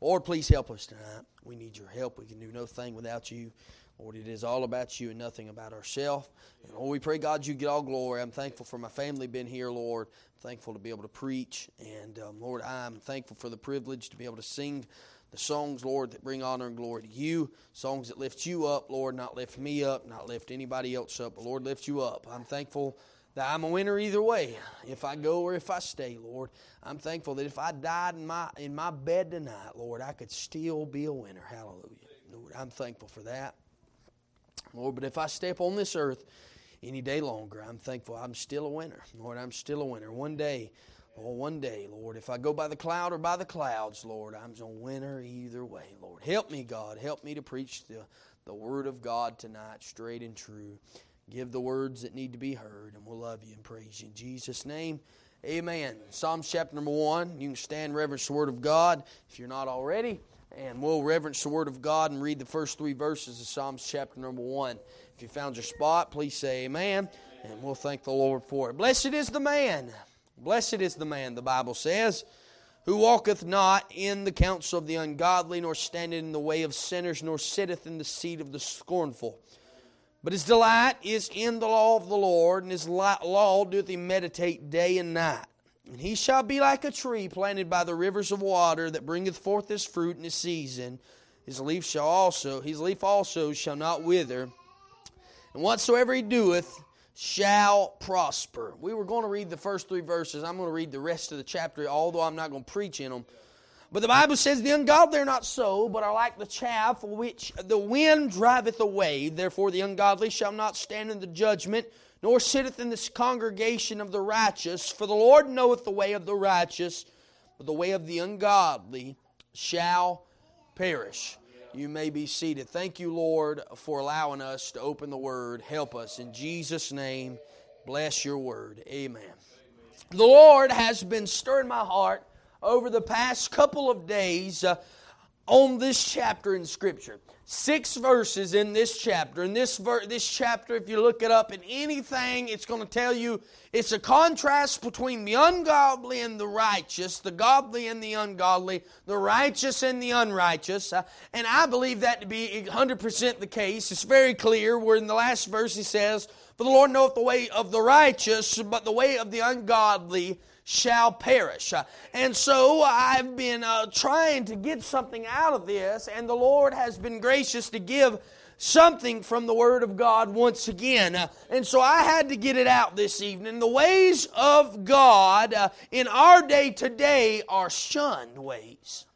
Lord, please help us tonight. We need your help. We can do no thing without you. Lord, it is all about you and nothing about ourselves. And Lord, we pray, God, you get all glory. I'm thankful for my family being here, Lord. I'm thankful to be able to preach. And um, Lord, I'm thankful for the privilege to be able to sing the songs, Lord, that bring honor and glory to you. Songs that lift you up, Lord, not lift me up, not lift anybody else up, but Lord, lift you up. I'm thankful that I'm a winner either way, if I go or if I stay, Lord. I'm thankful that if I died in my in my bed tonight, Lord, I could still be a winner. Hallelujah. Lord, I'm thankful for that. Lord, but if I step on this earth any day longer, I'm thankful I'm still a winner. Lord, I'm still a winner. One day, Lord, one day, Lord, if I go by the cloud or by the clouds, Lord, I'm a winner either way, Lord. Help me, God. Help me to preach the, the word of God tonight, straight and true. Give the words that need to be heard, and we'll love you and praise you. In Jesus' name, amen. Psalms chapter number one. You can stand, reverence the word of God if you're not already. And we'll reverence the Word of God and read the first three verses of Psalms chapter number one. If you found your spot, please say amen. And we'll thank the Lord for it. Blessed is the man, blessed is the man, the Bible says, who walketh not in the counsel of the ungodly, nor standeth in the way of sinners, nor sitteth in the seat of the scornful. But his delight is in the law of the Lord, and his law doeth he meditate day and night. And he shall be like a tree planted by the rivers of water that bringeth forth his fruit in his season. His leaf shall also, his leaf also shall not wither. And whatsoever he doeth shall prosper. We were going to read the first three verses. I'm going to read the rest of the chapter, although I'm not going to preach in them. But the Bible says, The ungodly are not so, but are like the chaff which the wind driveth away. Therefore, the ungodly shall not stand in the judgment nor sitteth in this congregation of the righteous. For the Lord knoweth the way of the righteous, but the way of the ungodly shall perish. You may be seated. Thank you, Lord, for allowing us to open the Word. Help us. In Jesus' name, bless your Word. Amen. The Lord has been stirring my heart over the past couple of days uh, on this chapter in Scripture six verses in this chapter. In this ver- this chapter, if you look it up in anything, it's going to tell you it's a contrast between the ungodly and the righteous, the godly and the ungodly, the righteous and the unrighteous. Uh, and I believe that to be 100% the case. It's very clear where in the last verse he says, For the Lord knoweth the way of the righteous, but the way of the ungodly shall perish. And so I've been uh, trying to get something out of this, and the Lord has been gracious to give something from the Word of God once again. And so I had to get it out this evening. The ways of God uh, in our day today are shunned ways.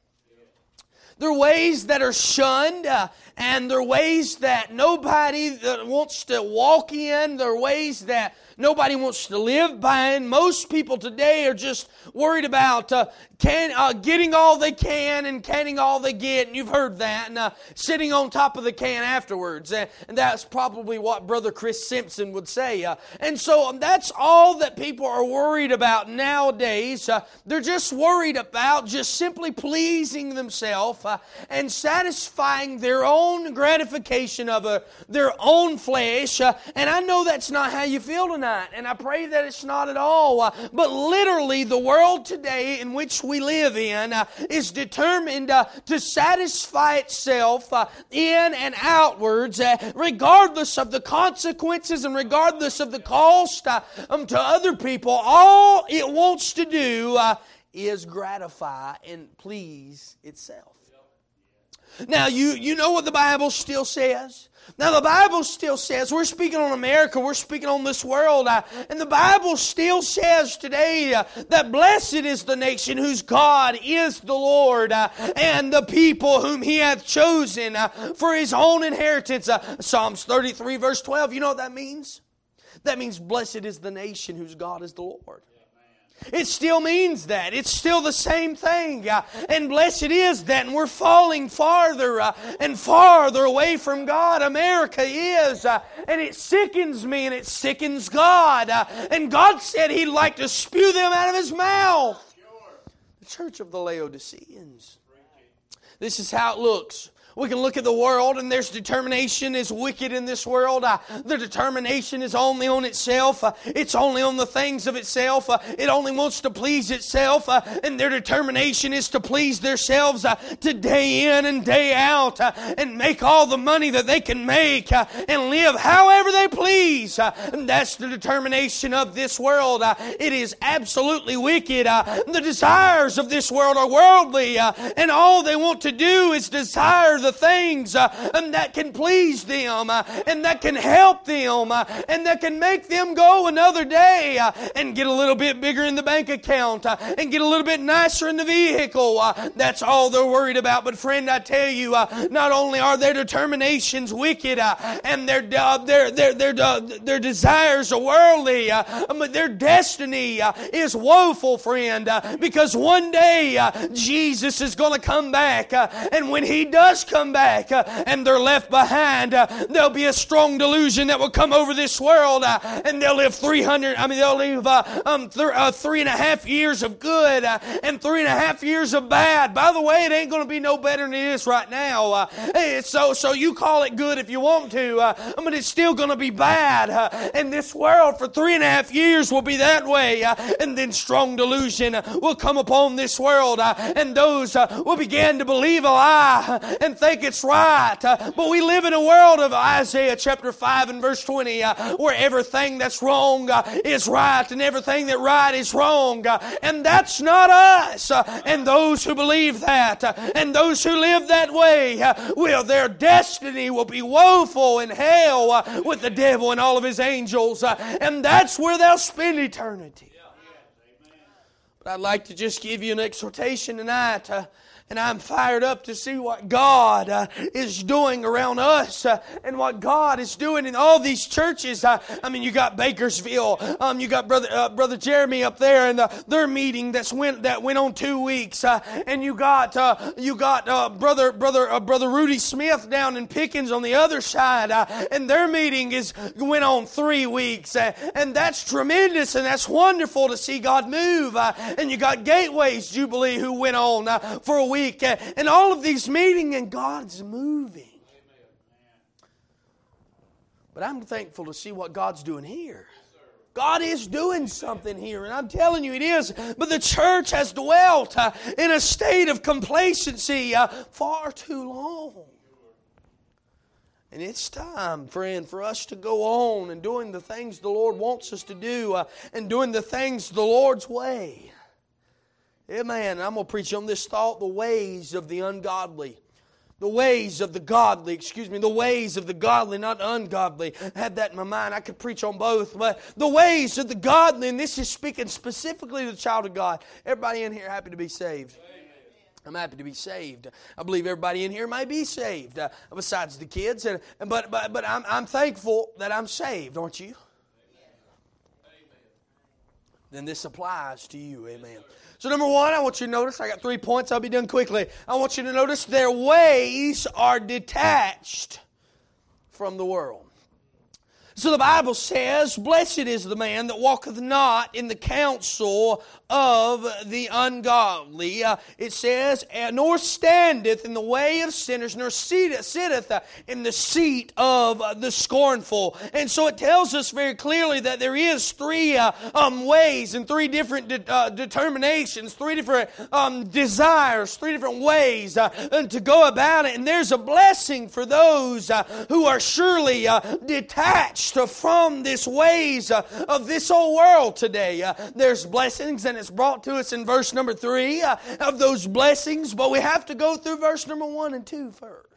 They're ways that are shunned, uh, and they're ways that nobody that wants to walk in. They're ways that nobody wants to live by. And most people today are just worried about uh, can, uh, getting all they can and canning all they get. And you've heard that. And uh, sitting on top of the can afterwards. And, and that's probably what Brother Chris Simpson would say. Uh, and so um, that's all that people are worried about nowadays. Uh, they're just worried about just simply pleasing themselves uh, and satisfying their own gratification of their own flesh. and I know that's not how you feel tonight and I pray that it's not at all. Uh, but literally, the world today in which we live in uh, is determined uh, to satisfy itself in and outwards, regardless of the consequences and regardless of the cost um, to other people. All it wants to do is gratify and please itself. Now, you, you know what the Bible still says? Now, the Bible still says, we're speaking on America, we're speaking on this world, uh, and the Bible still says today uh, that blessed is the nation whose God is the Lord, uh, and the people whom he hath chosen uh, for his own inheritance. Uh, Psalms 33, verse 12, you know what that means? That means blessed is the nation whose God is the Lord. It still means that. It's still the same thing. Uh, and blessed is that. And we're falling farther uh, and farther away from God. America is. Uh, and it sickens me and it sickens God. Uh, and God said He'd like to spew them out of His mouth. The church of the Laodiceans. This is how it looks. We can look at the world and there's determination is wicked in this world. Uh, the determination is only on itself. Uh, it's only on the things of itself. Uh, it only wants to please itself. Uh, and their determination is to please themselves uh, to day in and day out uh, and make all the money that they can make and live however they please. and that's the determination of this world. it is absolutely wicked. the desires of this world are worldly and all they want to do is desire the things uh, that can please them uh, and that can help them uh, and that can make them go another day uh, and get a little bit bigger in the bank account uh, and get a little bit nicer in the vehicle. Uh, that's all they're worried about. But friend, I tell you, not only are their determinations wicked and their their their their their desires are worldly, but their destiny is woeful, friend, because one day Jesus is going to come back, and when He does come back uh, and they're left behind, uh, there'll be a strong delusion that will come over this world uh, and they'll live 300, I mean, they'll live uh, um, th- uh, three and a half years of good uh, and three and a half years of bad. By the way, it ain't going to be no better than it is right now. so, so you call it good if you want to, but it's still going to be bad. and this world for three and a half years will be that way. and then strong delusion will come upon this world and those will begin to believe a lie and think it's right. Uh, but we live in a world of Isaiah chapter 5 and verse 20 uh, where everything that's wrong uh, is right and everything that right is wrong. Uh, and that's not us. Uh, and those who believe that uh, and those who live that way well, their destiny will be woeful in hell with the devil and all of his angels. and that's where they'll spend eternity. But I'd like to just give you an exhortation tonight. Uh, and I'm fired up to see what God uh, is doing around us uh, and what God is doing in all these churches. Uh, I mean, you got Bakersville, um, you got brother uh, brother Jeremy up there, and their meeting that's went that went on two weeks, uh, and you got uh, you got brother brother brother Rudy Smith down in Pickens on the other side, and their meeting is went on three weeks, and that's tremendous and that's wonderful to see God move. and you got Gateways Jubilee who went on for a week, and all of these meeting, and God's moving. But I'm thankful to see what God's doing here. God is doing something here, and I'm telling you it is. But the church has dwelt uh, in a state of complacency uh, far too long. And it's time, friend, for us to go on and doing the things the Lord wants us to do uh, and doing the things the Lord's way. Amen. I'm going to preach on this thought the ways of the ungodly. The ways of the godly, excuse me, the ways of the godly, not ungodly. I had that in my mind. I could preach on both, but the ways of the godly, and this is speaking specifically to the child of God. Everybody in here happy to be saved? I'm happy to be saved. I believe everybody in here may be saved, uh, besides the kids. And, but but, but I'm, I'm thankful that I'm saved, aren't you? Then this applies to you. Amen. So, number one, I want you to notice, I got three points, I'll be done quickly. I want you to notice their ways are detached from the world. So the Bible says, Blessed is the man that walketh not in the counsel of the ungodly. Uh, it says, Nor standeth in the way of sinners, nor sitteth uh, in the seat of uh, the scornful. And so it tells us very clearly that there is three uh, um, ways and three different de- uh, determinations, three different um, desires, three different ways uh, to go about it. And there's a blessing for those who are surely detached from this ways uh, of this old world today. Uh, there's blessings, and it's brought to us in verse number three uh, of those blessings, but we have to go through verse number one and two first.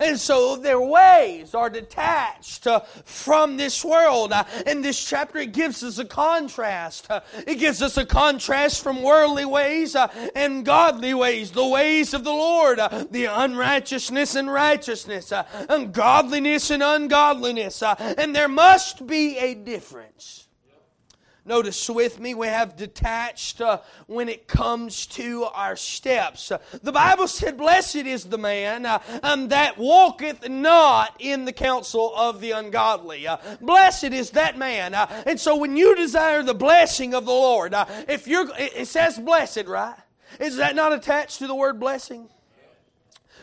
And so their ways are detached uh, from this world. Uh, in this chapter, it gives us a contrast. Uh, it gives us a contrast from worldly ways uh, and godly ways, the ways of the Lord, uh, the unrighteousness and righteousness, uh, ungodliness and ungodliness. and there must be a difference. Notice with me, we have detached uh, when it comes to our steps. Uh, the Bible said, Blessed is the man uh, um, that walketh not in the counsel of the ungodly. Uh, blessed is that man. Uh, and so when you desire the blessing of the Lord, uh, if you're, it says blessed, right? Is that not attached to the word blessing?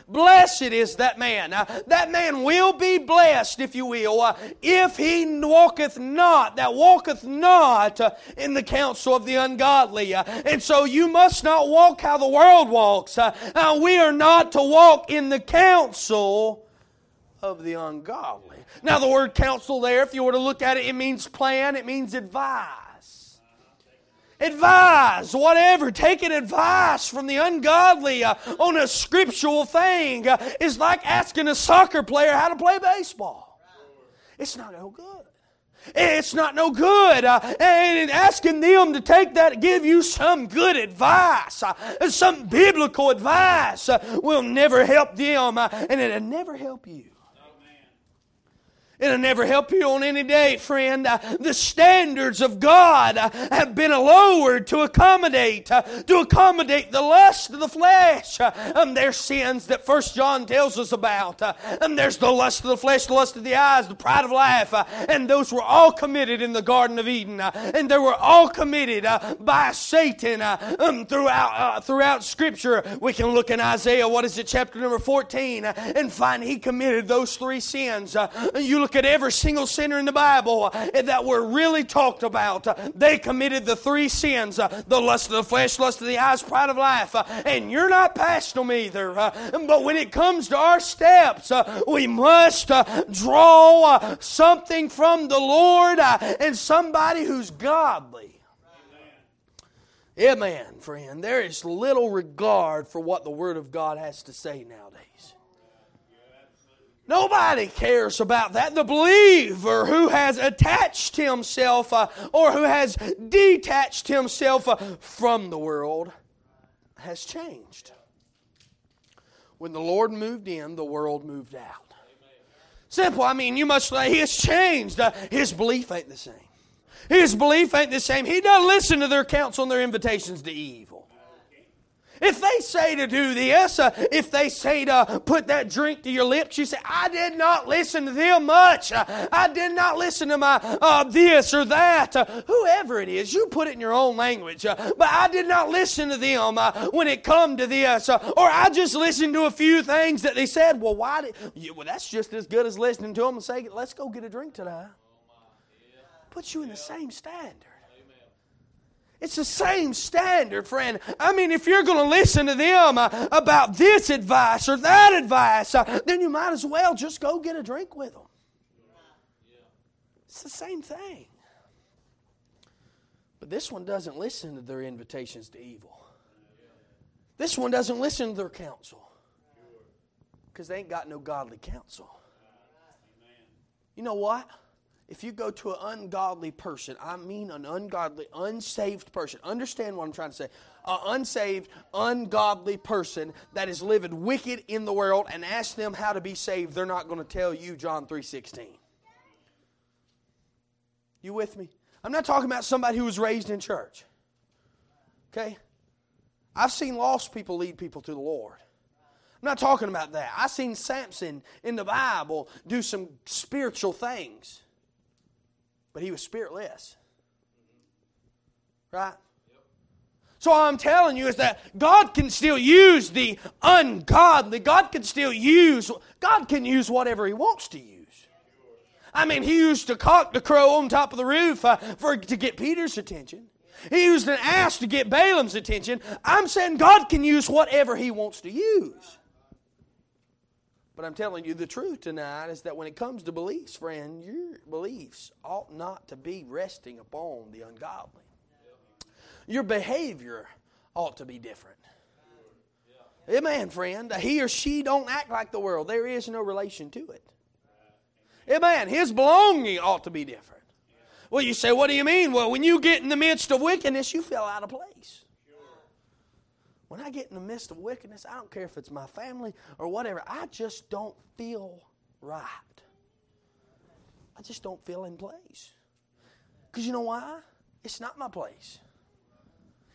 Blessed is that man. Uh, that man will be blessed, if you will, uh, if he walketh not, that walketh not uh, in the counsel of the ungodly. Uh, and so you must not walk how the world walks. Uh, uh, we are not to walk in the counsel of the ungodly. Now, the word counsel there, if you were to look at it, it means plan, it means advise. Advise, whatever, taking advice from the ungodly uh, on a scriptural thing uh, is like asking a soccer player how to play baseball. It's not no good. It's not no good. Uh, and asking them to take that, give you some good advice, uh, some biblical advice, uh, will never help them, uh, and it'll never help you. It'll never help you on any day, friend. Uh, the standards of God uh, have been lowered to accommodate, uh, to accommodate the lust of the flesh. Uh, um, there's sins that First John tells us about. Uh, and there's the lust of the flesh, the lust of the eyes, the pride of life. Uh, and those were all committed in the Garden of Eden. and they were all committed by Satan um, throughout, throughout Scripture. We can look in Isaiah, what is it, chapter number 14, and find he committed those three sins. you look look at every single sinner in the Bible uh, that were really talked about, uh, they committed the three sins uh, the lust of the flesh, lust of the eyes, pride of life. And you're not past them either. But when it comes to our steps, we must draw something from the Lord and somebody who's godly. Amen, friend. There is little regard for what the Word of God has to say nowadays. Nobody cares about that. The believer who has attached himself uh, or who has detached himself uh, from the world has changed. When the Lord moved in, the world moved out. Simple. I mean, you must, say he has changed. Uh, his belief ain't the same. His belief ain't the same. He doesn't listen to their counsel and their invitations to evil. If they say to do this, uh, if they say to put that drink to your lips, you say, I did not listen to them much. Uh, I did not listen to my uh, this or that. Uh, whoever it is, you put it in your own language. Uh, but I did not listen to them uh, when it come to this. or I just listened to a few things that they said. Well, why did you, well, that's just as good as listening to them and saying, let's go get a drink tonight. Puts you in the same standard. It's the same standard, friend. I mean, if you're going to listen to them uh, about this advice or that advice, uh, then you might as well just go get a drink with them. It's the same thing. But this one doesn't listen to their invitations to evil. This one doesn't listen to their counsel because they ain't got no godly counsel. You know what? If you go to an ungodly person, I mean an ungodly, unsaved person, understand what I'm trying to say. An unsaved, ungodly person that is living wicked in the world and ask them how to be saved, they're not going to tell you John 3.16. You with me? I'm not talking about somebody who was raised in church. Okay? I've seen lost people lead people to the Lord. I'm not talking about that. I've seen Samson in the Bible do some spiritual things but he was spiritless. Right? So all I'm telling you is that God can still use the ungodly. God can still use, God can use whatever He wants to use. I mean, He used to cock the crow on top of the roof uh, for, to get Peter's attention. He used an ass to get Balaam's attention. I'm saying God can use whatever He wants to use. But I'm telling you the truth tonight is that when it comes to beliefs, friend, your beliefs ought not to be resting upon the ungodly. Your behavior ought to be different. Amen, friend. He or she don't act like the world. There is no relation to it. Amen. His belonging ought to be different. Well, you say, what do you mean? Well, when you get in the midst of wickedness, you feel out of place. When I get in the midst of wickedness, I don't care if it's my family or whatever, I just don't feel right. I just don't feel in place. Because you know why? It's not my place.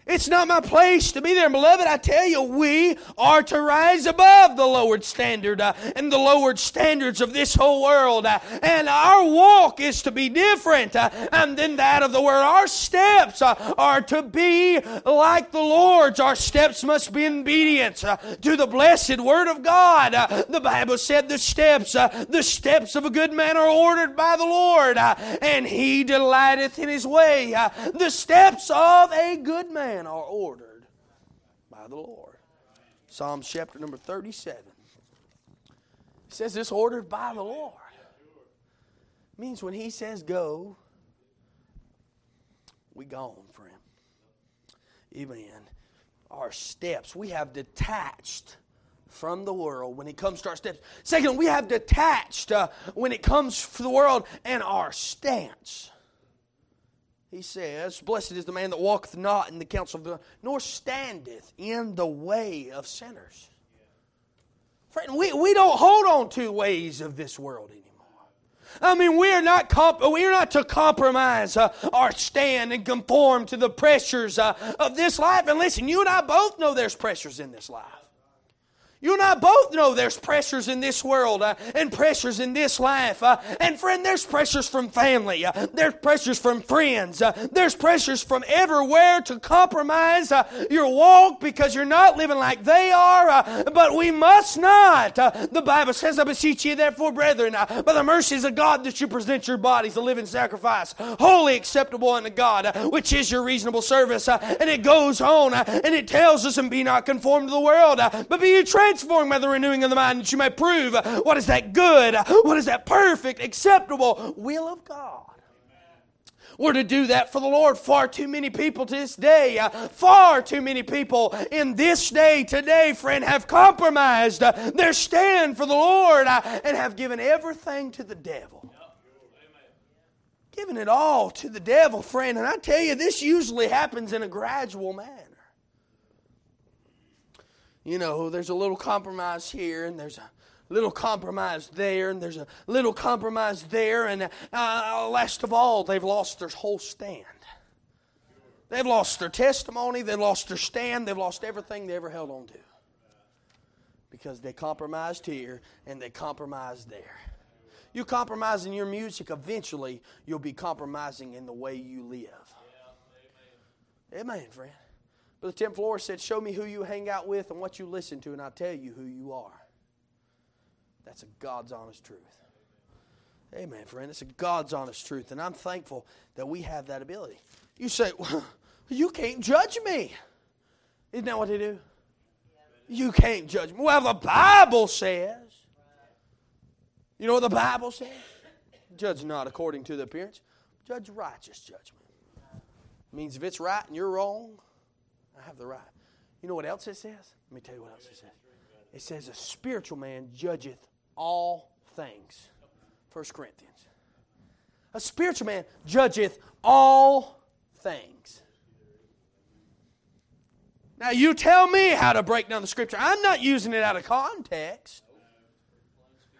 It's not my place to be there. Beloved, I tell you, we are to rise above the lowered standard uh, and the lowered standards of this whole world. Uh, and our walk is to be different uh, than that of the world. Our steps uh, are to be like the Lord's. Our steps must be in obedience uh, to the blessed Word of God. Uh, the Bible said the steps, the steps of a good man are ordered by the Lord, and he delighteth in his way. the steps of a good man man are ordered by the Lord. Psalms chapter number 37. It says this ordered by the Lord. means when he says go, we gone, friend. Amen. Our steps, we have detached from the world when it comes to our steps. Second, we have detached uh, when it comes to the world and our stance he says, Blessed is the man that walketh not in the counsel of the, nor standeth in the way of sinners. Friend, we, we don't hold on to ways of this world anymore. I mean, we are not comp- we are not to compromise uh, our stand and conform to the pressures uh, of this life. And listen, you and I both know there's pressures in this life. You and I both know there's pressures in this world uh, and pressures in this life. Uh, and friend, there's pressures from family. Uh, there's pressures from friends. Uh, there's pressures from everywhere to compromise uh, your walk because you're not living like they are. Uh, but we must not. the Bible says, I beseech you, therefore, brethren, by the mercies of God, that you present your bodies a living sacrifice, wholly acceptable unto God, which is your reasonable service. and it goes on and it tells us, and be not conformed to the world, but be you transformed by the renewing of the mind, that you may prove what is that good, what is that perfect, acceptable will of God. We're to do that for the Lord. Far too many people to this day, uh, far too many people in this day, today, friend, have compromised uh, their stand for the Lord uh, and have given everything to the devil. Giving it all to the devil, friend. And I tell you, this usually happens in a gradual manner you know, there's a little compromise here and there's a little compromise there and there's a little compromise there. And uh, last of all, they've lost their whole stand. They've lost their testimony, they've lost their stand, they've lost everything they ever held on to. Because they compromised here and they compromised there. You compromise in your music, eventually you'll be compromising in the way you live. Amen, friend. Brother Tim Flores said, Show me who you hang out with and what you listen to, and I'll tell you who you are. That's a God's honest truth. Amen, friend. It's a God's honest truth, and I'm thankful that we have that ability. You say, well, You can't judge me. Isn't that what they do? You can't judge me. Well, the Bible says. You know what the Bible says? Judge not according to the appearance, judge righteous judgment. It means if it's right and you're wrong, I have the right. You know what else it says? Let me tell you what else it says. It says, A spiritual man judgeth all things. 1 Corinthians. A spiritual man judgeth all things. Now, you tell me how to break down the scripture. I'm not using it out of context.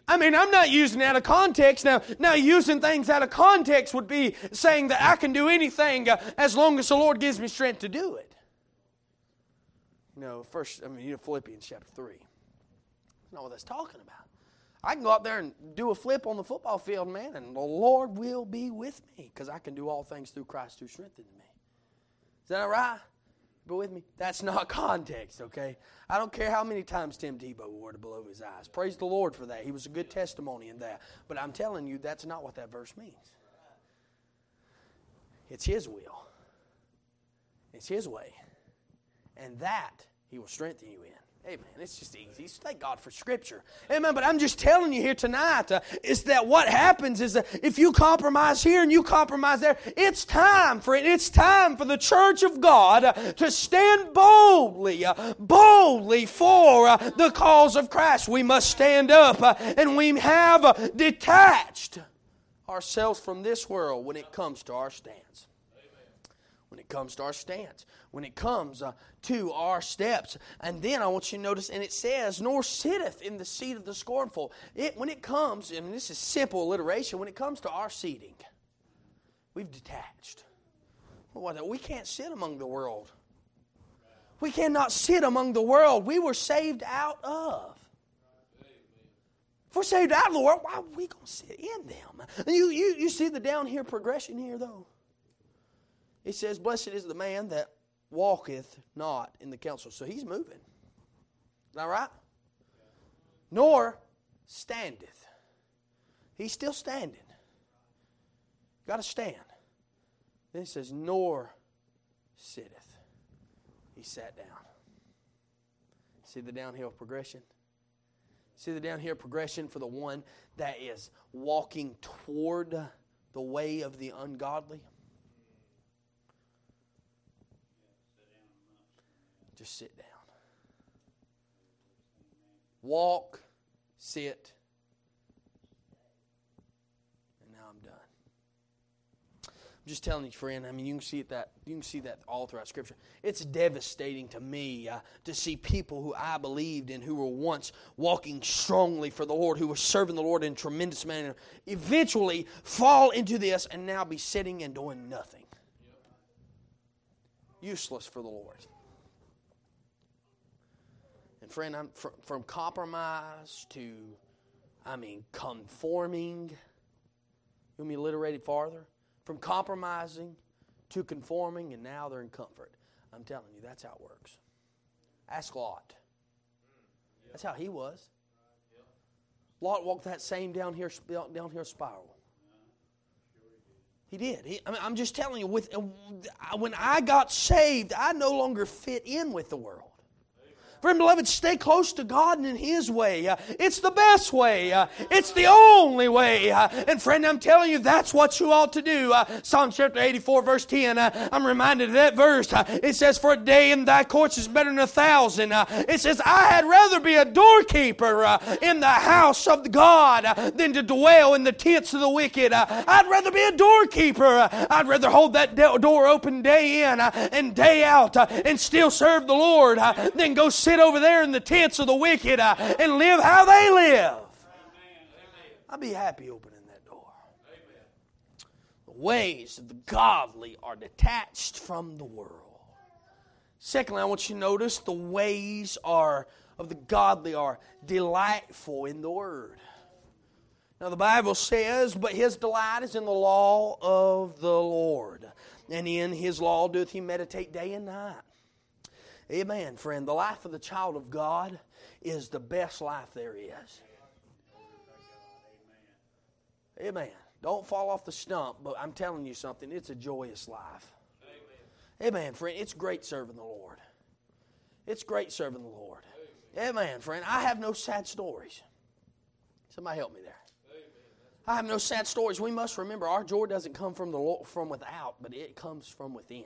I mean, I'm not using it out of context. Now, now using things out of context would be saying that I can do anything uh, as long as the Lord gives me strength to do it. You know, first, I mean, you know, Philippians chapter 3. That's not what that's talking about. I can go out there and do a flip on the football field, man, and the Lord will be with me because I can do all things through Christ who strengthens me. Is that right? But with me, that's not context, okay? I don't care how many times Tim Tebow wore it below his eyes. Praise the Lord for that. He was a good testimony in that. But I'm telling you, that's not what that verse means. It's His will, it's His way. And that He will strengthen you in. Amen. It's just easy. Thank God for Scripture. Amen. But I'm just telling you here tonight uh, is that what happens is that if you compromise here and you compromise there, it's time for it. It's time for the church of God uh, to stand boldly, uh, boldly for uh, the cause of Christ. We must stand up uh, and we have uh, detached ourselves from this world when it comes to our stance. When it comes to our stance when it comes uh, to our steps. And then I want you to notice, and it says, nor sitteth in the seat of the scornful. It, when it comes, and this is simple alliteration, when it comes to our seating, we've detached. We can't sit among the world We cannot sit among the world we were saved out of. If we're saved out of the world, why are we going to sit in them? You, you, you see the down here progression here, though? It says, Blessed is the man that walketh not in the counsel. So he's moving. Is that right? Nor standeth. He's still standing. Got to stand. Then he says, Nor sitteth. He sat down. See the downhill progression? See the downhill progression for the one that is walking toward the way of the ungodly? Just sit down. Walk, sit, and now I'm done. I'm just telling you, friend. I mean, you can see that. You can see that all throughout Scripture. It's devastating to me uh, to see people who I believed in, who were once walking strongly for the Lord, who were serving the Lord in tremendous manner, eventually fall into this and now be sitting and doing nothing. Useless for the Lord. And friend, I'm from, from compromise to, I mean, conforming. You want me to it farther? from compromising to conforming, and now they're in comfort. I'm telling you, that's how it works. Ask Lot. That's how he was. Lot walked that same down here, down here spiral. He did. He, I I'm just telling you, with, uh, when I got saved, I no longer fit in with the world. Friend beloved, stay close to God and in His way. It's the best way. It's the only way. And friend, I'm telling you, that's what you ought to do. Psalm chapter 84, verse 10. Uh, I'm reminded of that verse. It says, For a day in thy courts is better than a thousand. it says, I had rather be a doorkeeper in the house of God than to dwell in the tents of the wicked. I'd rather be a doorkeeper. I'd rather hold that door open day in and day out and still serve the Lord than go sit sit over there in the tents of the wicked uh, and live how they live. I'd be happy opening that door. The ways of the godly are detached from the world. Secondly, I want you to notice the ways are of the godly are delightful in the word. Now the Bible says, but his delight is in the law of the Lord, and in his law doth he meditate day and night. Amen, friend. The life of the child of God is the best life there is. Amen. Don't fall off the stump, but I'm telling you something, it's a joyous life. Amen, friend. It's great serving the Lord. It's great serving the Lord. Amen, friend. I have no sad stories. Somebody help me there. I have no sad stories. We must remember our joy doesn't come from the from without, but it comes from within.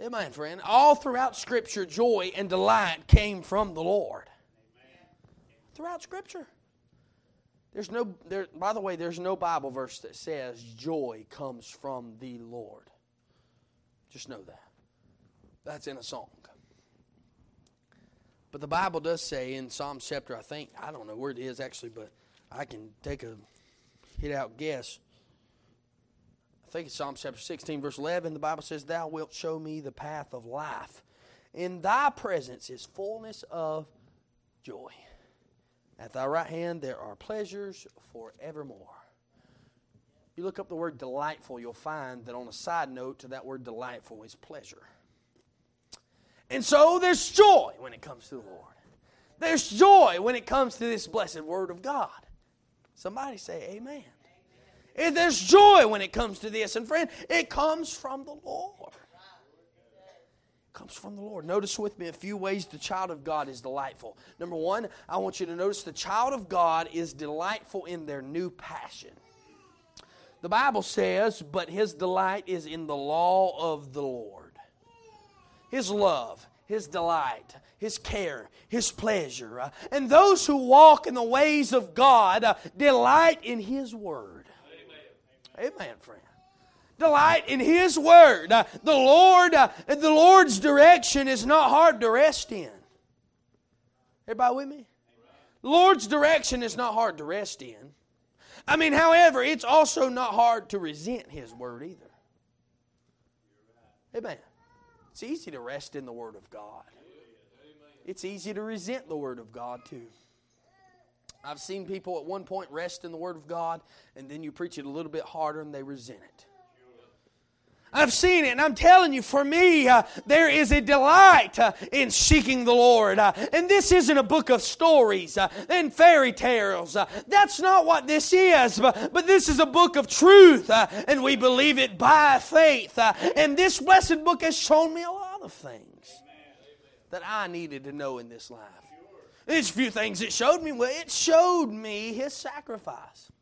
Amen, friend. All throughout Scripture, joy and delight came from the Lord. Throughout Scripture. There's no, there, by the way, there's no Bible verse that says joy comes from the Lord. Just know that. That's in a song. But the Bible does say in Psalm chapter, I think, I don't know where it is actually, but I can take a hit out guess. I think it's Psalm chapter 16, verse 11. The Bible says, Thou wilt show me the path of life. In thy presence is fullness of joy. At thy right hand there are pleasures forevermore. You look up the word delightful, you'll find that on a side note to that word delightful is pleasure. And so there's joy when it comes to the Lord. There's joy when it comes to this blessed word of God. Somebody say, Amen. There's joy when it comes to this. And friend, it comes from the Lord. It comes from the Lord. Notice with me a few ways the child of God is delightful. Number one, I want you to notice the child of God is delightful in their new passion. The Bible says, but his delight is in the law of the Lord. His love, his delight, his care, his pleasure. Uh, and those who walk in the ways of God uh, delight in his word. Amen, friend. Delight in His Word. Uh, the Lord, uh, the Lord's direction is not hard to rest in. Everybody with me? Lord's direction is not hard to rest in. I mean, however, it's also not hard to resent His Word either. Amen. It's easy to rest in the Word of God. It's easy to resent the Word of God, too. I've seen people at one point rest in the Word of God, and then you preach it a little bit harder and they resent it. I've seen it, and I'm telling you, for me, uh, there is a delight uh, in seeking the Lord. Uh, and this isn't a book of stories uh, and fairy tales. Uh, that's not what this is, but, but this is a book of truth, uh, and we believe it by faith. and this blessed book has shown me a lot of things that I needed to know in this life. There's a few things it showed me. Well, it showed me his sacrifice.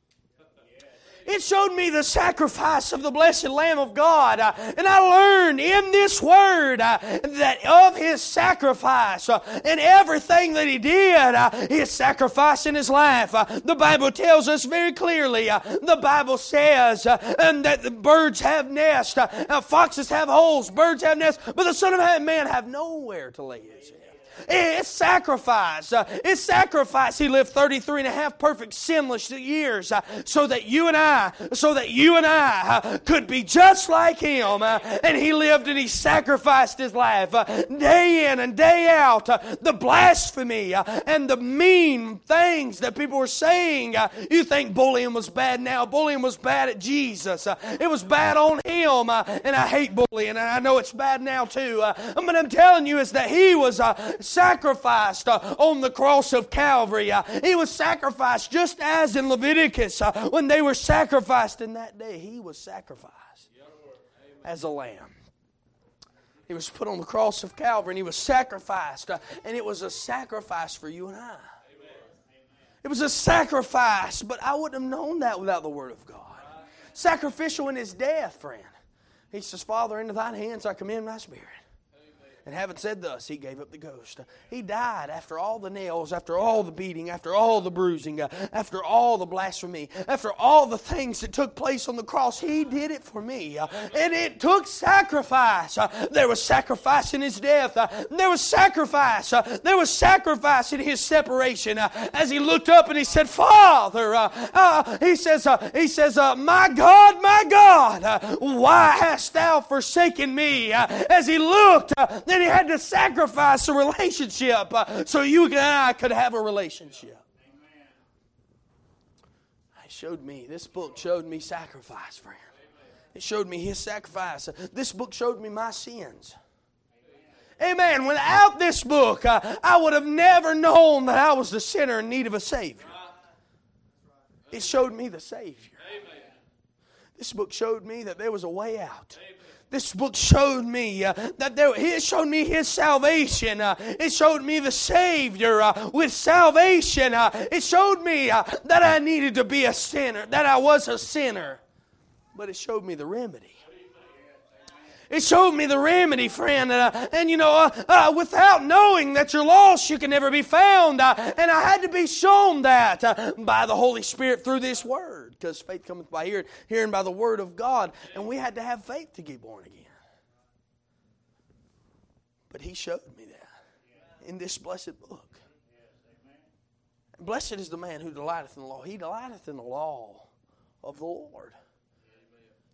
It showed me the sacrifice of the blessed Lamb of God. Uh, and I learned in this word uh, that of his sacrifice uh, and everything that he did, uh, his sacrifice in his life. Uh, the Bible tells us very clearly, uh, the Bible says that the birds have nests, foxes have holes, birds have nests, but the Son of Man have nowhere to lay his. It's sacrifice. Uh, it's sacrifice. He lived 33 and a half perfect sinless years uh, so that you and I, so that you and I uh, could be just like him. Uh, and he lived and he sacrificed his life uh, day in and day out. Uh, the blasphemy and the mean things that people were saying. You think bullying was bad now. Bullying was bad at Jesus. It was bad on him. And I hate bullying and I know it's bad now too. But I'm telling you is that he was sacrificed uh, on the cross of Calvary. Uh, he was sacrificed just as in Leviticus uh, when they were sacrificed in that day. He was sacrificed as a lamb. He was put on the cross of Calvary and he was sacrificed. and it was a sacrifice for you and I. It was a sacrifice, but I wouldn't have known that without the Word of God. Sacrificial in his death, friend. He says, Father, into thine hands I commend my spirit. And having said thus, he gave up the ghost. He died after all the nails, after all the beating, after all the bruising, uh, after all the blasphemy, after all the things that took place on the cross. He did it for me. Uh, and it took sacrifice. Uh, there was sacrifice in his death. Uh, there was sacrifice. Uh, there was sacrifice in his separation. Uh, as he looked up and he said, Father, he says, he says, My God, my God, why hast thou forsaken me? As he looked, then he had to sacrifice a relationship uh, so you and I could have a relationship. It showed me, this book showed me sacrifice, friend. It showed me his sacrifice. This book showed me my sins. Amen. Without this book, uh, I would have never known that I was the sinner in need of a Savior. It showed me the Savior. This book showed me that there was a way out this book showed me uh, that there, showed me his salvation. Uh, it showed me the Savior uh, with salvation. Uh, it showed me uh, that I needed to be a sinner, that I was a sinner. But it showed me the remedy. It showed me the remedy, friend. Uh, and you know, uh, uh, without knowing that you're lost, you can never be found. Uh, and I had to be shown that by the Holy Spirit through this Word because faith cometh by hearing, hearing by the word of God. And we had to have faith to get born again. But he showed me that in this blessed book. Blessed is the man who delighteth in the law. He delighteth in the law of the Lord.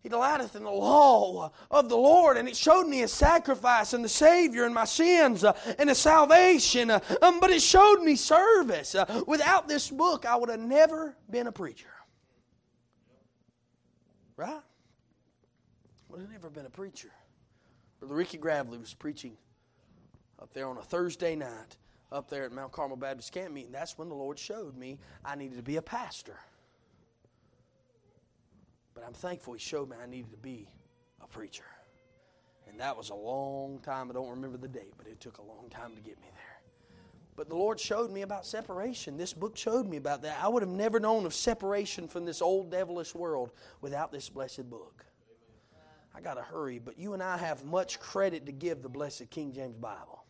He delighteth in the law of the Lord, and it showed me a sacrifice and the Savior and my sins uh, and a salvation. Uh, um, but it showed me service. Uh, without this book, I would have never been a preacher. Right? Well, I've never been a preacher. Brother Ricky Gravely was preaching up there on a Thursday night up there at Mount Carmel Baptist Camp Meeting. That's when the Lord showed me I needed to be a pastor. But I'm thankful He showed me I needed to be a preacher. And that was a long time. I don't remember the date, but it took a long time to get me there. But the Lord showed me about separation. This book showed me about that. I would have never known of separation from this old devilish world without this blessed book. I got to hurry, but you and I have much credit to give the blessed King James Bible.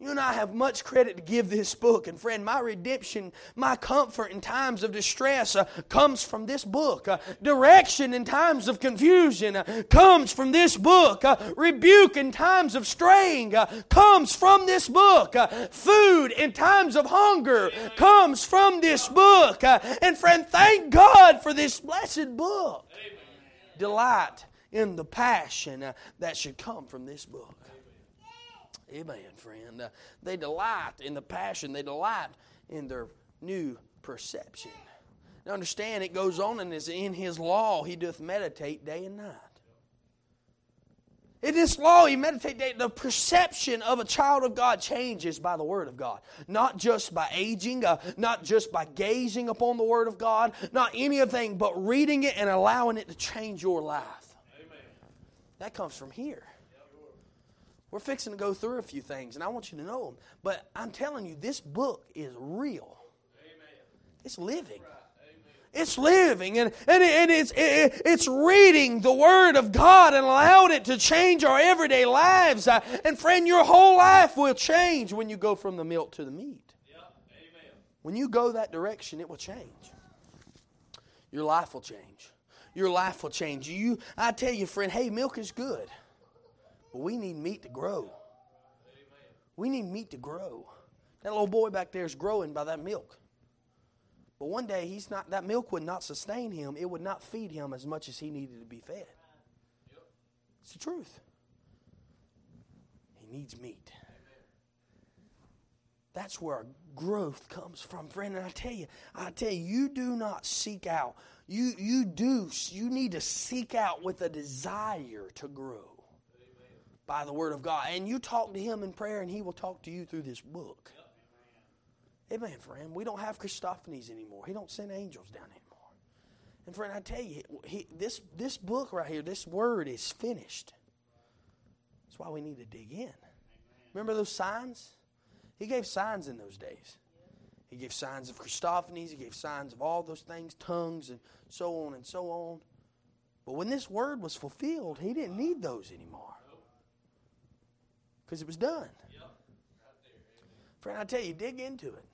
You and I have much credit to give this book. And friend, my redemption, my comfort in times of distress uh, comes from this book. Uh, direction in times of confusion uh, comes from this book. Uh, rebuke in times of straying uh, comes from this book. Uh, food in times of hunger comes from this book. and friend, thank God for this blessed book. Delight in the passion that should come from this book. Amen, friend. Uh, they delight in the passion, they delight in their new perception. Now, understand, it goes on and is in his law he doth meditate day and night. In this law, you meditate. The perception of a child of God changes by the Word of God. Not just by aging, uh, not just by gazing upon the Word of God, not anything but reading it and allowing it to change your life. Amen. That comes from here. We're fixing to go through a few things, and I want you to know them. But I'm telling you, this book is real, Amen. it's living. It's living and, and, and it's, it, it's reading the Word of God and allowed it to change our everyday lives. And friend, your whole life will change when you go from the milk to the meat. When you go that direction, it will change. Your life will change. Your life will change. You, I tell you, friend, hey, milk is good, but we need meat to grow. We need meat to grow. That little boy back there is growing by that milk. But one day he's not that milk would not sustain him. It would not feed him as much as he needed to be fed. It's the truth. He needs meat. That's where growth comes from, friend. And I tell you, I tell you, you do not seek out. You you do. You need to seek out with a desire to grow by the word of God. And you talk to him in prayer, and he will talk to you through this book. Amen, friend. We don't have Christophanies anymore. He don't send angels down anymore. And friend, I tell you, he, this, this book right here, this word is finished. That's why we need to dig in. Remember those signs? He gave signs in those days. He gave signs of Christophanies. He gave signs of all those things, tongues, and so on and so on. But when this word was fulfilled, he didn't need those anymore because it was done. Friend, I tell you, dig into it.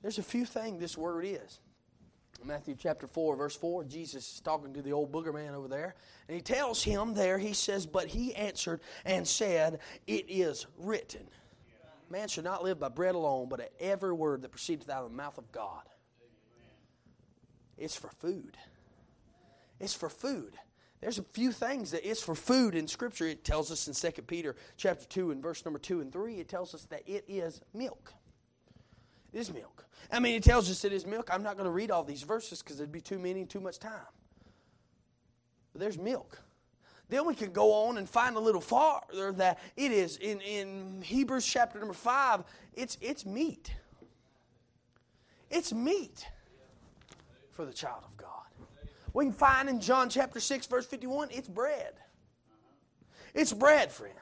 There's a few things this word is. Matthew chapter 4, verse 4, Jesus is talking to the old booger man over there, and he tells him there, he says, But he answered and said, It is written. Man should not live by bread alone, but at every word that proceedeth out of the mouth of God. It's for food. It's for food. There's a few things that it's for food in Scripture. It tells us in 2 Peter chapter 2 and verse number 2 and 3, it tells us that it is milk. It is milk. I mean, it tells us it is milk. I'm not going to read all these verses because it'd be too many and too much time. But there's milk. Then we can go on and find a little farther that it is in, in Hebrews chapter number 5, it's, it's meat. It's meat for the child of God. We can find in John chapter 6, verse 51, it's bread. It's bread, friend.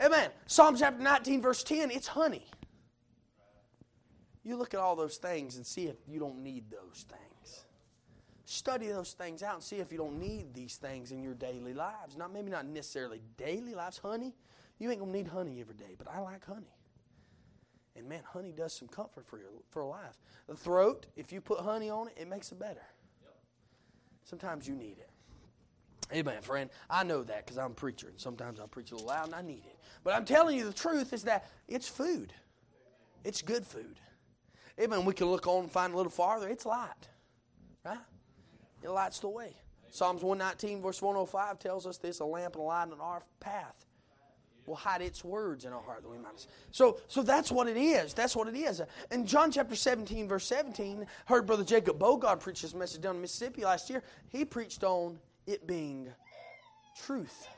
Amen. Psalm chapter 19, verse 10, it's honey. You look at all those things and see if you don't need those things. Study those things out and see if you don't need these things in your daily lives. Not maybe not necessarily daily lives. Honey, you ain't gonna need honey every day, but I like honey. And man, honey does some comfort for your for life. The throat, if you put honey on it, it makes it better. Sometimes you need it. Amen, friend. I know that because I'm a preacher, and sometimes I preach a little loud and I need it. But I'm telling you the truth is that it's food. It's good food. Amen. We can look on and find a little farther. It's light. Right? It lights the way. Psalms 119, verse 105 tells us this a lamp and a light on our path will hide its words in our heart that we might. So, so that's what it is. That's what it is. In John chapter 17, verse 17, heard Brother Jacob Bogard preach this message down in Mississippi last year. He preached on it being truth.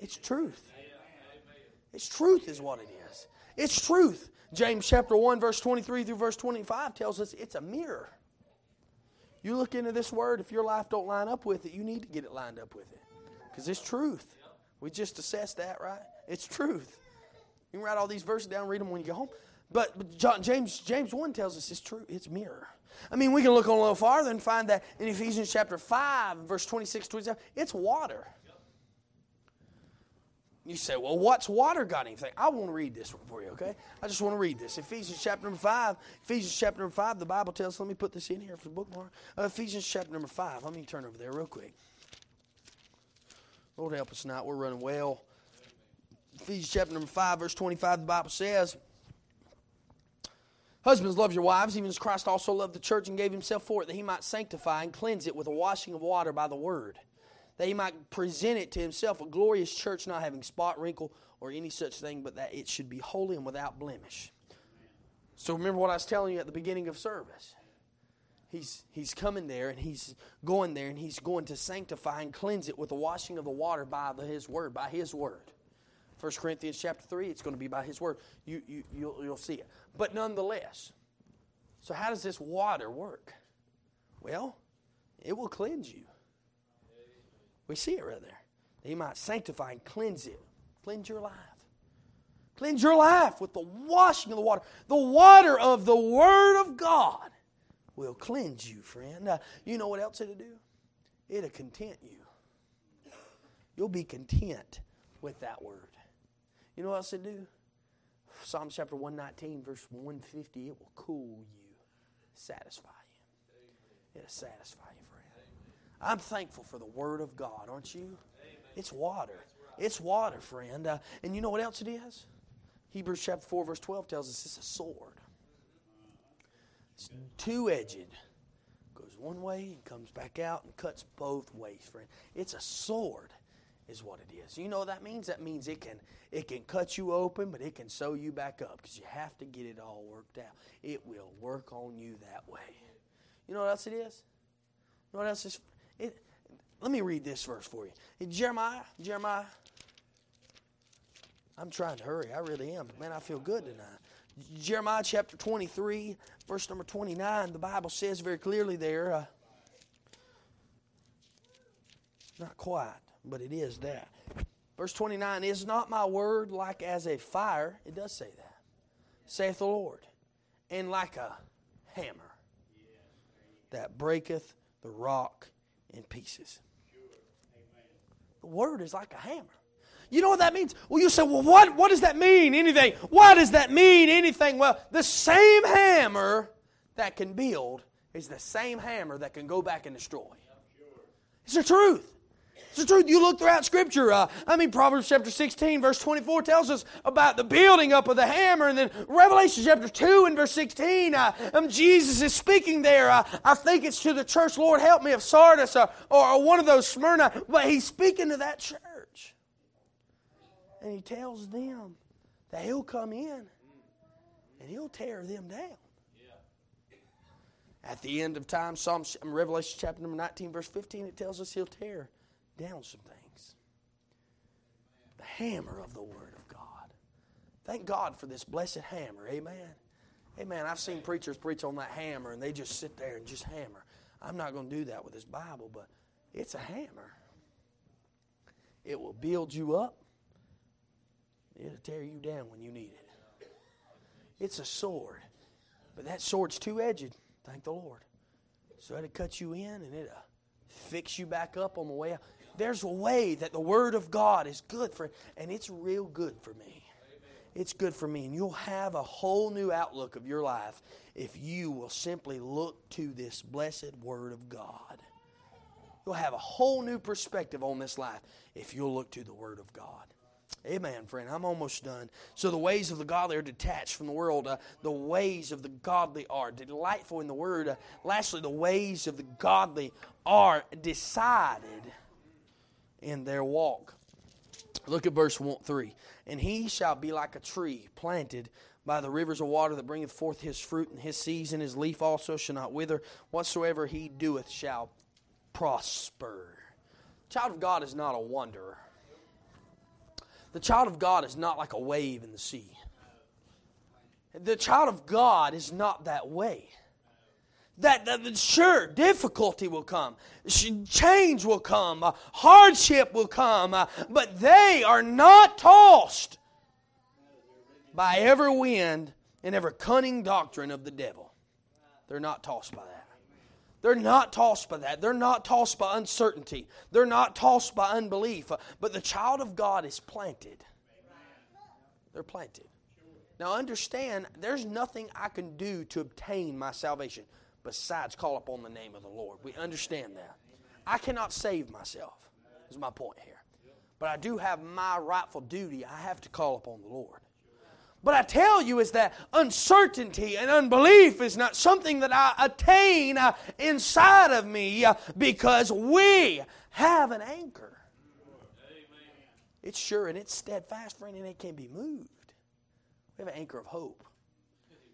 It's truth. It's truth, is what it is. It's truth. James chapter 1, verse 23 through verse 25 tells us it's a mirror. You look into this word, if your life don't line up with it, you need to get it lined up with it. Because it's truth. We just assessed that, right? It's truth. You can write all these verses down, read them when you go home. But, but John, James, James 1 tells us it's true. It's mirror. I mean, we can look a little farther and find that in Ephesians chapter 5, verse 26, 27, it's water. You say, well, what's water got anything? I want to read this one for you, okay? I just want to read this. Ephesians chapter number 5. Ephesians chapter number 5, the Bible tells, let me put this in here for the bookmark. Uh, Ephesians chapter number 5. Let me turn over there real quick. Lord help us tonight. We're running well. Ephesians chapter number 5, verse 25, the Bible says, Husbands, love your wives, even as Christ also loved the church and gave himself for it, that he might sanctify and cleanse it with a washing of water by the word that he might present it to himself a glorious church, not having spot, wrinkle, or any such thing, but that it should be holy and without blemish. So remember what I was telling you at the beginning of service. He's, he's coming there and he's going there and he's going to sanctify and cleanse it with the washing of the water by the, his word, by his word. 1 Corinthians chapter 3, it's going to be by his word. You, you, you'll, you'll see it. But nonetheless, so how does this water work? Well, it will cleanse you. We see it right there. He might sanctify and cleanse it. Cleanse your life. Cleanse your life with the washing of the water. The water of the Word of God will cleanse you, friend. Uh, you know what else it'll do? It'll content you. You'll be content with that Word. You know what else it'll do? Psalm chapter 119, verse 150, it will cool you, satisfy you. It'll satisfy you. Friend. I'm thankful for the Word of God, aren't you? It's water. It's water, friend. Uh, and you know what else it is? Hebrews chapter 4, verse 12 tells us it's a sword. It's two edged. Goes one way and comes back out and cuts both ways, friend. It's a sword, is what it is. You know what that means? That means it can it can cut you open, but it can sew you back up because you have to get it all worked out. It will work on you that way. You know what else it is? You know what else is it, let me read this verse for you. Jeremiah, Jeremiah. I'm trying to hurry. I really am. Man, I feel good tonight. Jeremiah chapter 23, verse number 29, the Bible says very clearly there, uh, not quite, but it is that. Verse 29 Is not my word like as a fire? It does say that, saith the Lord, and like a hammer that breaketh the rock in pieces. The word is like a hammer. You know what that means? Well, you say, well, what, what does that mean? Anything. Why does that mean anything? Well, the same hammer that can build is the same hammer that can go back and destroy. It's the truth. It's the truth. You look throughout Scripture. Uh, I mean, Proverbs chapter 16, verse 24 tells us about the building up of the hammer. And then Revelation chapter 2 and verse 16, uh, um, Jesus is speaking there. Uh, I think it's to the church, Lord, help me, of Sardis or, or one of those Smyrna. But he's speaking to that church. And he tells them that he'll come in and he'll tear them down. At the end of time, Psalm, um, Revelation chapter number 19, verse 15, it tells us he'll tear down some things. The hammer of the Word of God. Thank God for this blessed hammer. Amen. Amen. I've seen preachers preach on that hammer and they just sit there and just hammer. I'm not going to do that with this Bible, but it's a hammer. It will build you up, it'll tear you down when you need it. It's a sword, but that sword's two edged. Thank the Lord. So it'll cut you in and it'll fix you back up on the way out there's a way that the Word of God is good for, and it's real good for me. It's good for me. And you'll have a whole new outlook of your life if you will simply look to this blessed Word of God. You'll have a whole new perspective on this life if you'll look to the Word of God. Amen, friend. I'm almost done. So the ways of the godly are detached from the world. Uh, the ways of the godly are delightful in the Word. Uh, lastly, the ways of the godly are decided in their walk. Look at verse 1, 3. And he shall be like a tree planted by the rivers of water that bringeth forth his fruit in his season. His leaf also shall not wither. Whatsoever he doeth shall prosper. Child of God is not a wanderer. The child of God is not like a wave in the sea. The child of God is not that way. That, that sure difficulty will come. Change will come. Uh, hardship will come. Uh, but they are not tossed by every wind and every cunning doctrine of the devil. They're not tossed by that they're not tossed by that. They're not tossed by uncertainty. They're not tossed by unbelief. But the child of God is planted. They're planted. Now understand, there's nothing I can do to obtain my salvation besides call upon the name of the Lord. We understand that. I cannot save myself, is my point here. But I do have my rightful duty. I have to call upon the Lord. But I tell you is that uncertainty and unbelief is not something that I attain uh, inside of me uh, because we have an anchor. It's sure and it's steadfast, friend, and it can be moved. We have an anchor of hope.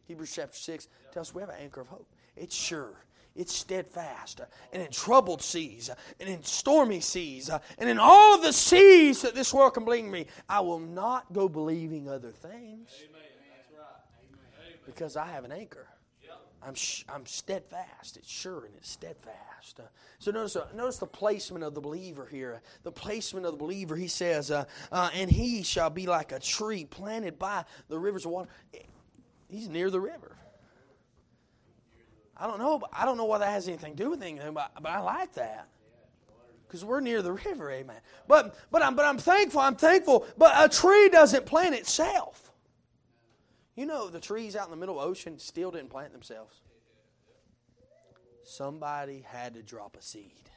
Hebrews chapter 6 tells us we have an anchor of hope. It's sure. It's steadfast. And in troubled seas, and in stormy seas, and in all of the seas that this world can bring me, I will not go believing other things. Because I have an anchor. I'm, sh- I'm steadfast. It's sure and it's steadfast. Uh, so notice, uh, notice the placement of the believer here. The placement of the believer, he says, uh, uh and he shall be like a tree planted by the rivers of water. He's near the river. I don't know. I don't know why that has anything to do with anything, but, but I like that because we're near the river. Amen. But but I'm but I'm thankful. I'm thankful. But a tree doesn't plant itself. You know, the trees out in the middle of the ocean still didn't plant themselves. Somebody had to drop a seed.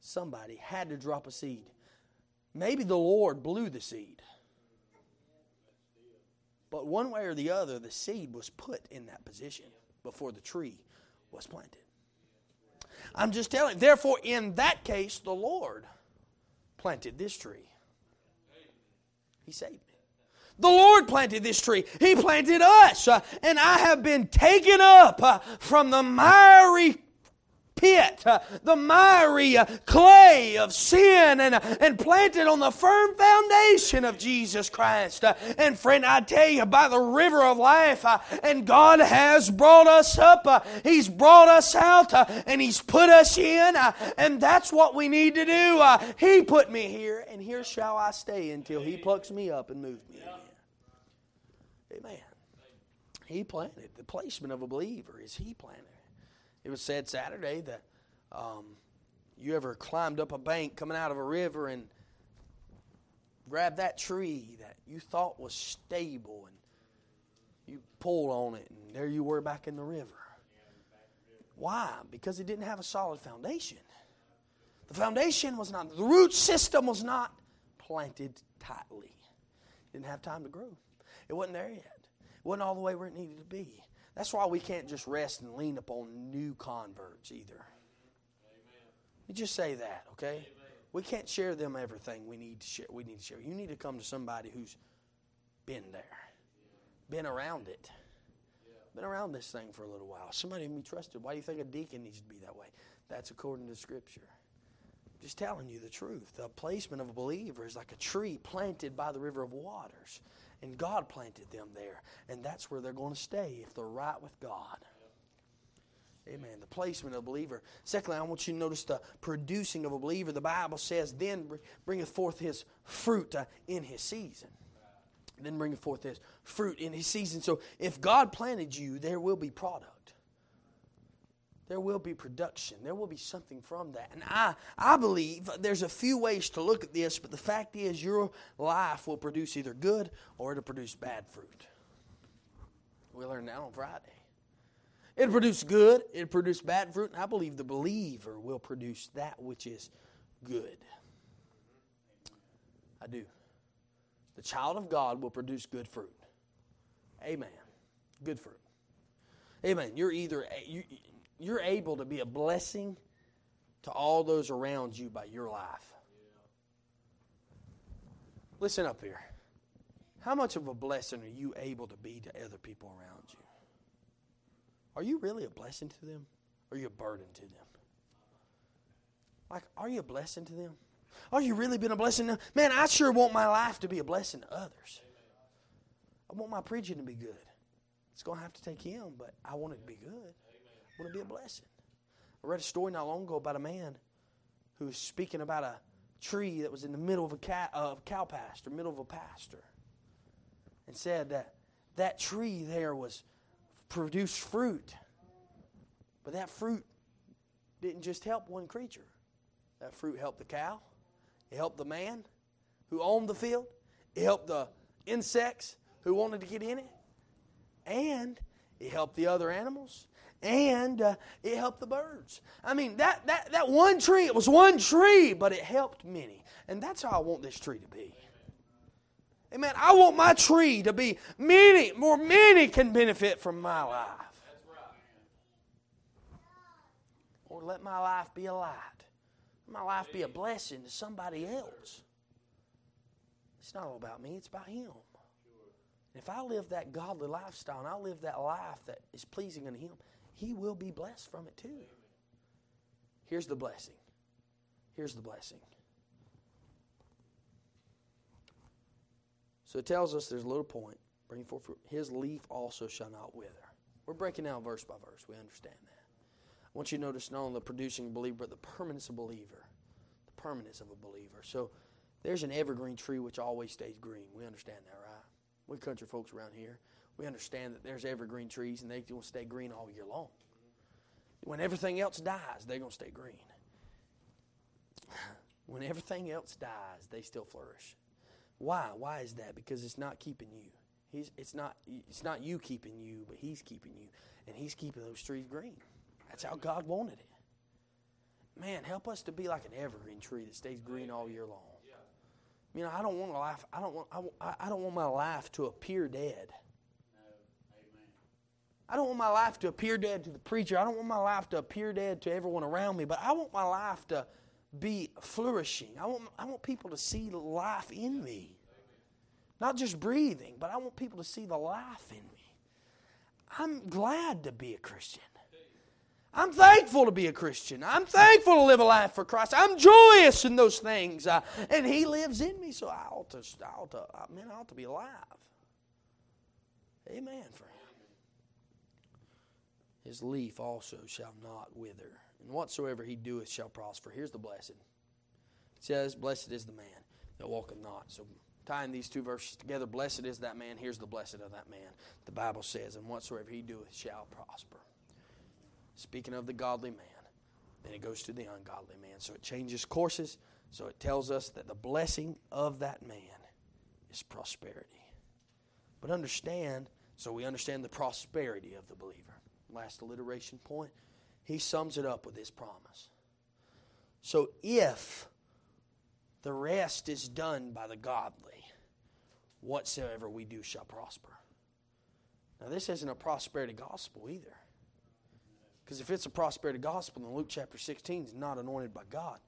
Somebody had to drop a seed. Maybe the Lord blew the seed. But one way or the other, the seed was put in that position before the tree was planted. I'm just telling. Therefore, in that case, the Lord planted this tree. He saved me. The Lord planted this tree. He planted us. Uh, and I have been taken up uh, from the miry pit, uh, the miry uh, clay of sin, and, and planted on the firm foundation of Jesus Christ. Uh, and friend, I tell you, by the river of life, and God has brought us up, He's brought us out, and He's put us in, and that's what we need to do. he put me here, and here shall I stay until He plucks me up and moves me. Amen. He planted. The placement of a believer is He planted. It was said Saturday that um, you ever climbed up a bank coming out of a river and grabbed that tree that you thought was stable and you pulled on it and there you were back in the river. Why? Because it didn't have a solid foundation. The foundation was not, the root system was not planted tightly. It didn't have time to grow. It wasn't there yet. It wasn't all the way where it needed to be. That's why we can't just rest and lean upon new converts either. Amen. You just say that, okay? Amen. We can't share them everything we need to share. We need to share. You need to come to somebody who's been there, been around it, been around this thing for a little while. Somebody can be trusted. Why do you think a deacon needs to be that way? That's according to Scripture. Just telling you the truth. The placement of a believer is like a tree planted by the river of waters. And God planted them there. And that's where they're going to stay if they're right with God. Amen. The placement of a believer. Secondly, I want you to notice the producing of a believer. The Bible says, then bringeth forth his fruit uh, in his season. Then bringeth forth his fruit in his season. So if God planted you, there will be product there will be production. There will be something from that. And I, I believe there's a few ways to look at this, but the fact is your life will produce either good or it'll produce bad fruit. We learned that on Friday. It'll produce good, it'll produce bad fruit, and I believe the believer will produce that which is good. I do. The child of God will produce good fruit. Amen. Good fruit. Amen. You're either you're able to be a blessing to all those around you by your life. Listen up here. How much of a blessing are you able to be to other people around you? Are you really a blessing to them? Or are you a burden to them? Like, are you a blessing to them? Are you really been a blessing to them? Man, I sure want my life to be a blessing to others. I want my preaching to be good. It's going to have to take him, but I want it to be good want to be a blessing. I read a story not long ago about a man who was speaking about a tree that was in the middle of a cow, uh, cow pasture, middle of a pasture, and said that that tree there was produced fruit, but that fruit didn't just help one creature. That fruit helped the cow, it helped the man who owned the field, it helped the insects who wanted to get in it, and it helped the other animals, and uh, it helped the birds. I mean, that, that, that one tree, it was one tree, but it helped many. And that's how I want this tree to be. Amen. I want my tree to be many, more many can benefit from my life. Or let my life be a light. Let my life be a blessing to somebody else. It's not all about me, it's about Him. If I live that godly lifestyle and I live that life that is pleasing unto Him, He will be blessed from it too. Here's the blessing. Here's the blessing. So it tells us there's a little point. Bring forth. His leaf also shall not wither. We're breaking down verse by verse. We understand that. I want you to notice not only the producing believer, but the permanence of believer. The permanence of a believer. So there's an evergreen tree which always stays green. We understand that, right? We country folks around here. We understand that there's evergreen trees and they will stay green all year long. When everything else dies, they're going to stay green. When everything else dies, they still flourish. Why? Why is that? Because it's not keeping you. He's, it's, not, it's not you keeping you, but He's keeping you. And He's keeping those trees green. That's how God wanted it. Man, help us to be like an evergreen tree that stays green all year long. You know, I don't want life. I don't want. I, I don't want my life to appear dead. I don't want my life to appear dead to the preacher. I don't want my life to appear dead to everyone around me. But I want my life to be flourishing. I want. I want people to see life in me, not just breathing, but I want people to see the life in me. I'm glad to be a Christian. I'm thankful to be a Christian. I'm thankful to live a life for Christ. I'm joyous in those things. Uh, and He lives in me, so I ought to, I ought to, I mean, I ought to be alive. Amen, friend. His leaf also shall not wither, and whatsoever he doeth shall prosper. Here's the blessed. It says, Blessed is the man that walketh not. So tying these two verses together, blessed is that man. Here's the blessed of that man. The Bible says, And whatsoever he doeth shall prosper. Speaking of the godly man, then it goes to the ungodly man. So it changes courses. So it tells us that the blessing of that man is prosperity. But understand, so we understand the prosperity of the believer. Last alliteration point, he sums it up with this promise. So if the rest is done by the godly, whatsoever we do shall prosper. Now, this isn't a prosperity gospel either. Because if it's a prosperity gospel, then Luke chapter 16 is not anointed by God.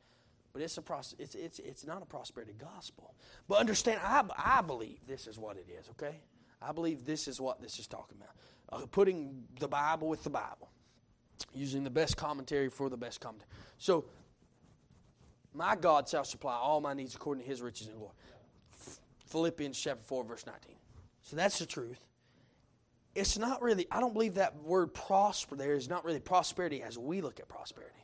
But it's, a pros- it's, it's, it's not a prosperity gospel. But understand, I, I believe this is what it is, okay? I believe this is what this is talking about. Uh, putting the Bible with the Bible, using the best commentary for the best commentary. So, my God shall supply all my needs according to his riches and glory. Philippians chapter 4, verse 19. So that's the truth it's not really, I don't believe that word prosper there is not really prosperity as we look at prosperity.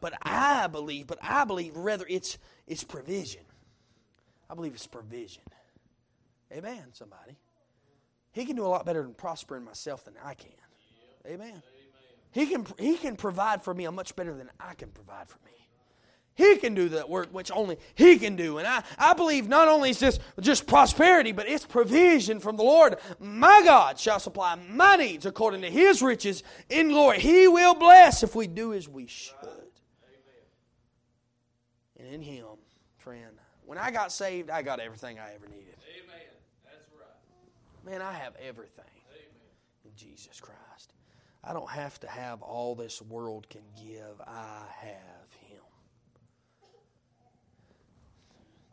But I believe, but I believe rather it's it's provision. I believe it's provision. Amen, somebody. He can do a lot better than prospering myself than I can. Amen. He can he can provide for me a much better than I can provide for me. He can do that work which only He can do. And I, I believe not only is this just prosperity, but it's provision from the Lord. My God shall supply my needs according to His riches in glory. He will bless if we do as we should. And in Him, friend, when I got saved, I got everything I ever needed. Man, I have everything Amen. in Jesus Christ. I don't have to have all this world can give. I have Him.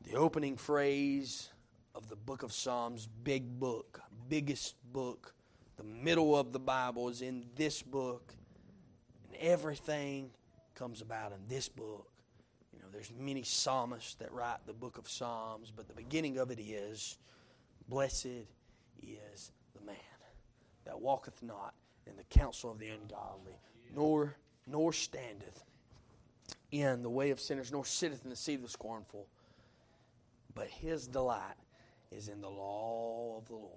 The opening phrase of the book of Psalms, big book, biggest book, the middle of the Bible is in this book, and everything comes about in this book. You know, there's many psalmists that write the book of Psalms, but the beginning of it is, Blessed is the man that walketh not in the counsel of the ungodly, nor nor standeth in the way of sinners, nor sitteth in the seat of the scornful but his delight is in the law of the Lord.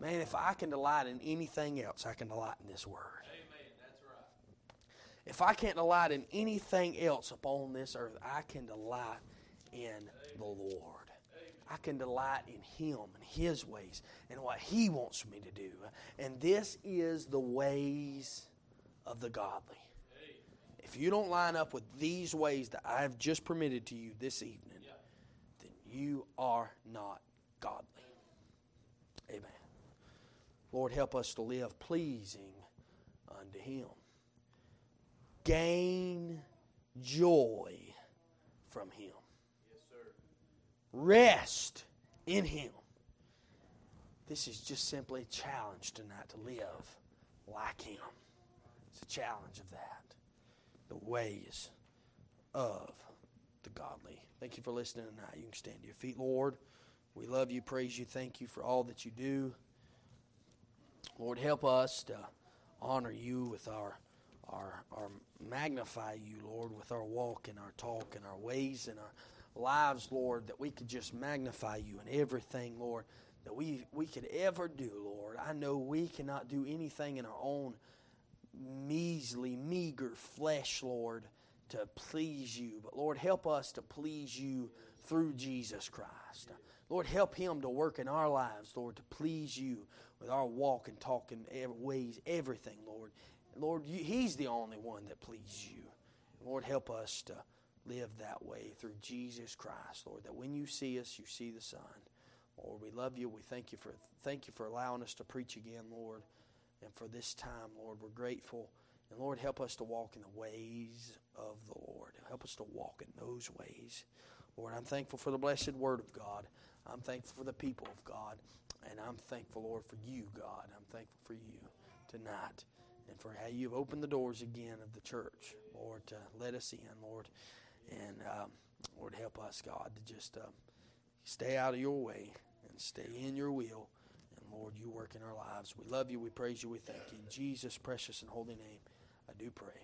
Man, if I can delight in anything else, I can delight in this word. If I can't delight in anything else upon this earth, I can delight in the Lord. I can delight in Him and His ways and what He wants me to do. And this is the ways of the godly. If you don't line up with these ways that I've just permitted to you this evening, then you are not godly. Amen. Lord, help us to live pleasing unto Him. Gain joy from Him. Rest in Him. This is just simply a challenge tonight to live like Him. It's a challenge of that. The ways of the godly. Thank you for listening tonight. You can stand to your feet, Lord. We love you, praise you, thank you for all that you do. Lord, help us to honor you with our our our magnify you, Lord, with our walk and our talk and our ways and our lives, Lord, that we could just magnify you in everything, Lord, that we we could ever do, Lord. I know we cannot do anything in our own measly, meager flesh, Lord, to please you. But Lord, help us to please you through Jesus Christ. Lord, help Him to work in our lives, Lord, to please you with our walk and talk and ways, everything, Lord. Lord, He's the only one that pleases you. Lord, help us to live that way through Jesus Christ, Lord, that when you see us, you see the Son. Lord, we love you. We thank you for thank you for allowing us to preach again, Lord, and for this time, Lord. We're grateful. And Lord, help us to walk in the ways of the Lord. Help us to walk in those ways. Lord, I'm thankful for the blessed word of God. I'm thankful for the people of God. And I'm thankful, Lord, for you, God. I'm thankful for you tonight and for how you've opened the doors again of the church, Lord, to let us in, Lord. And um, Lord, help us, God, to just uh, stay out of your way and stay in your will. And Lord, you work in our lives. We love you. We praise you. We thank you. In Jesus' precious and holy name, I do pray.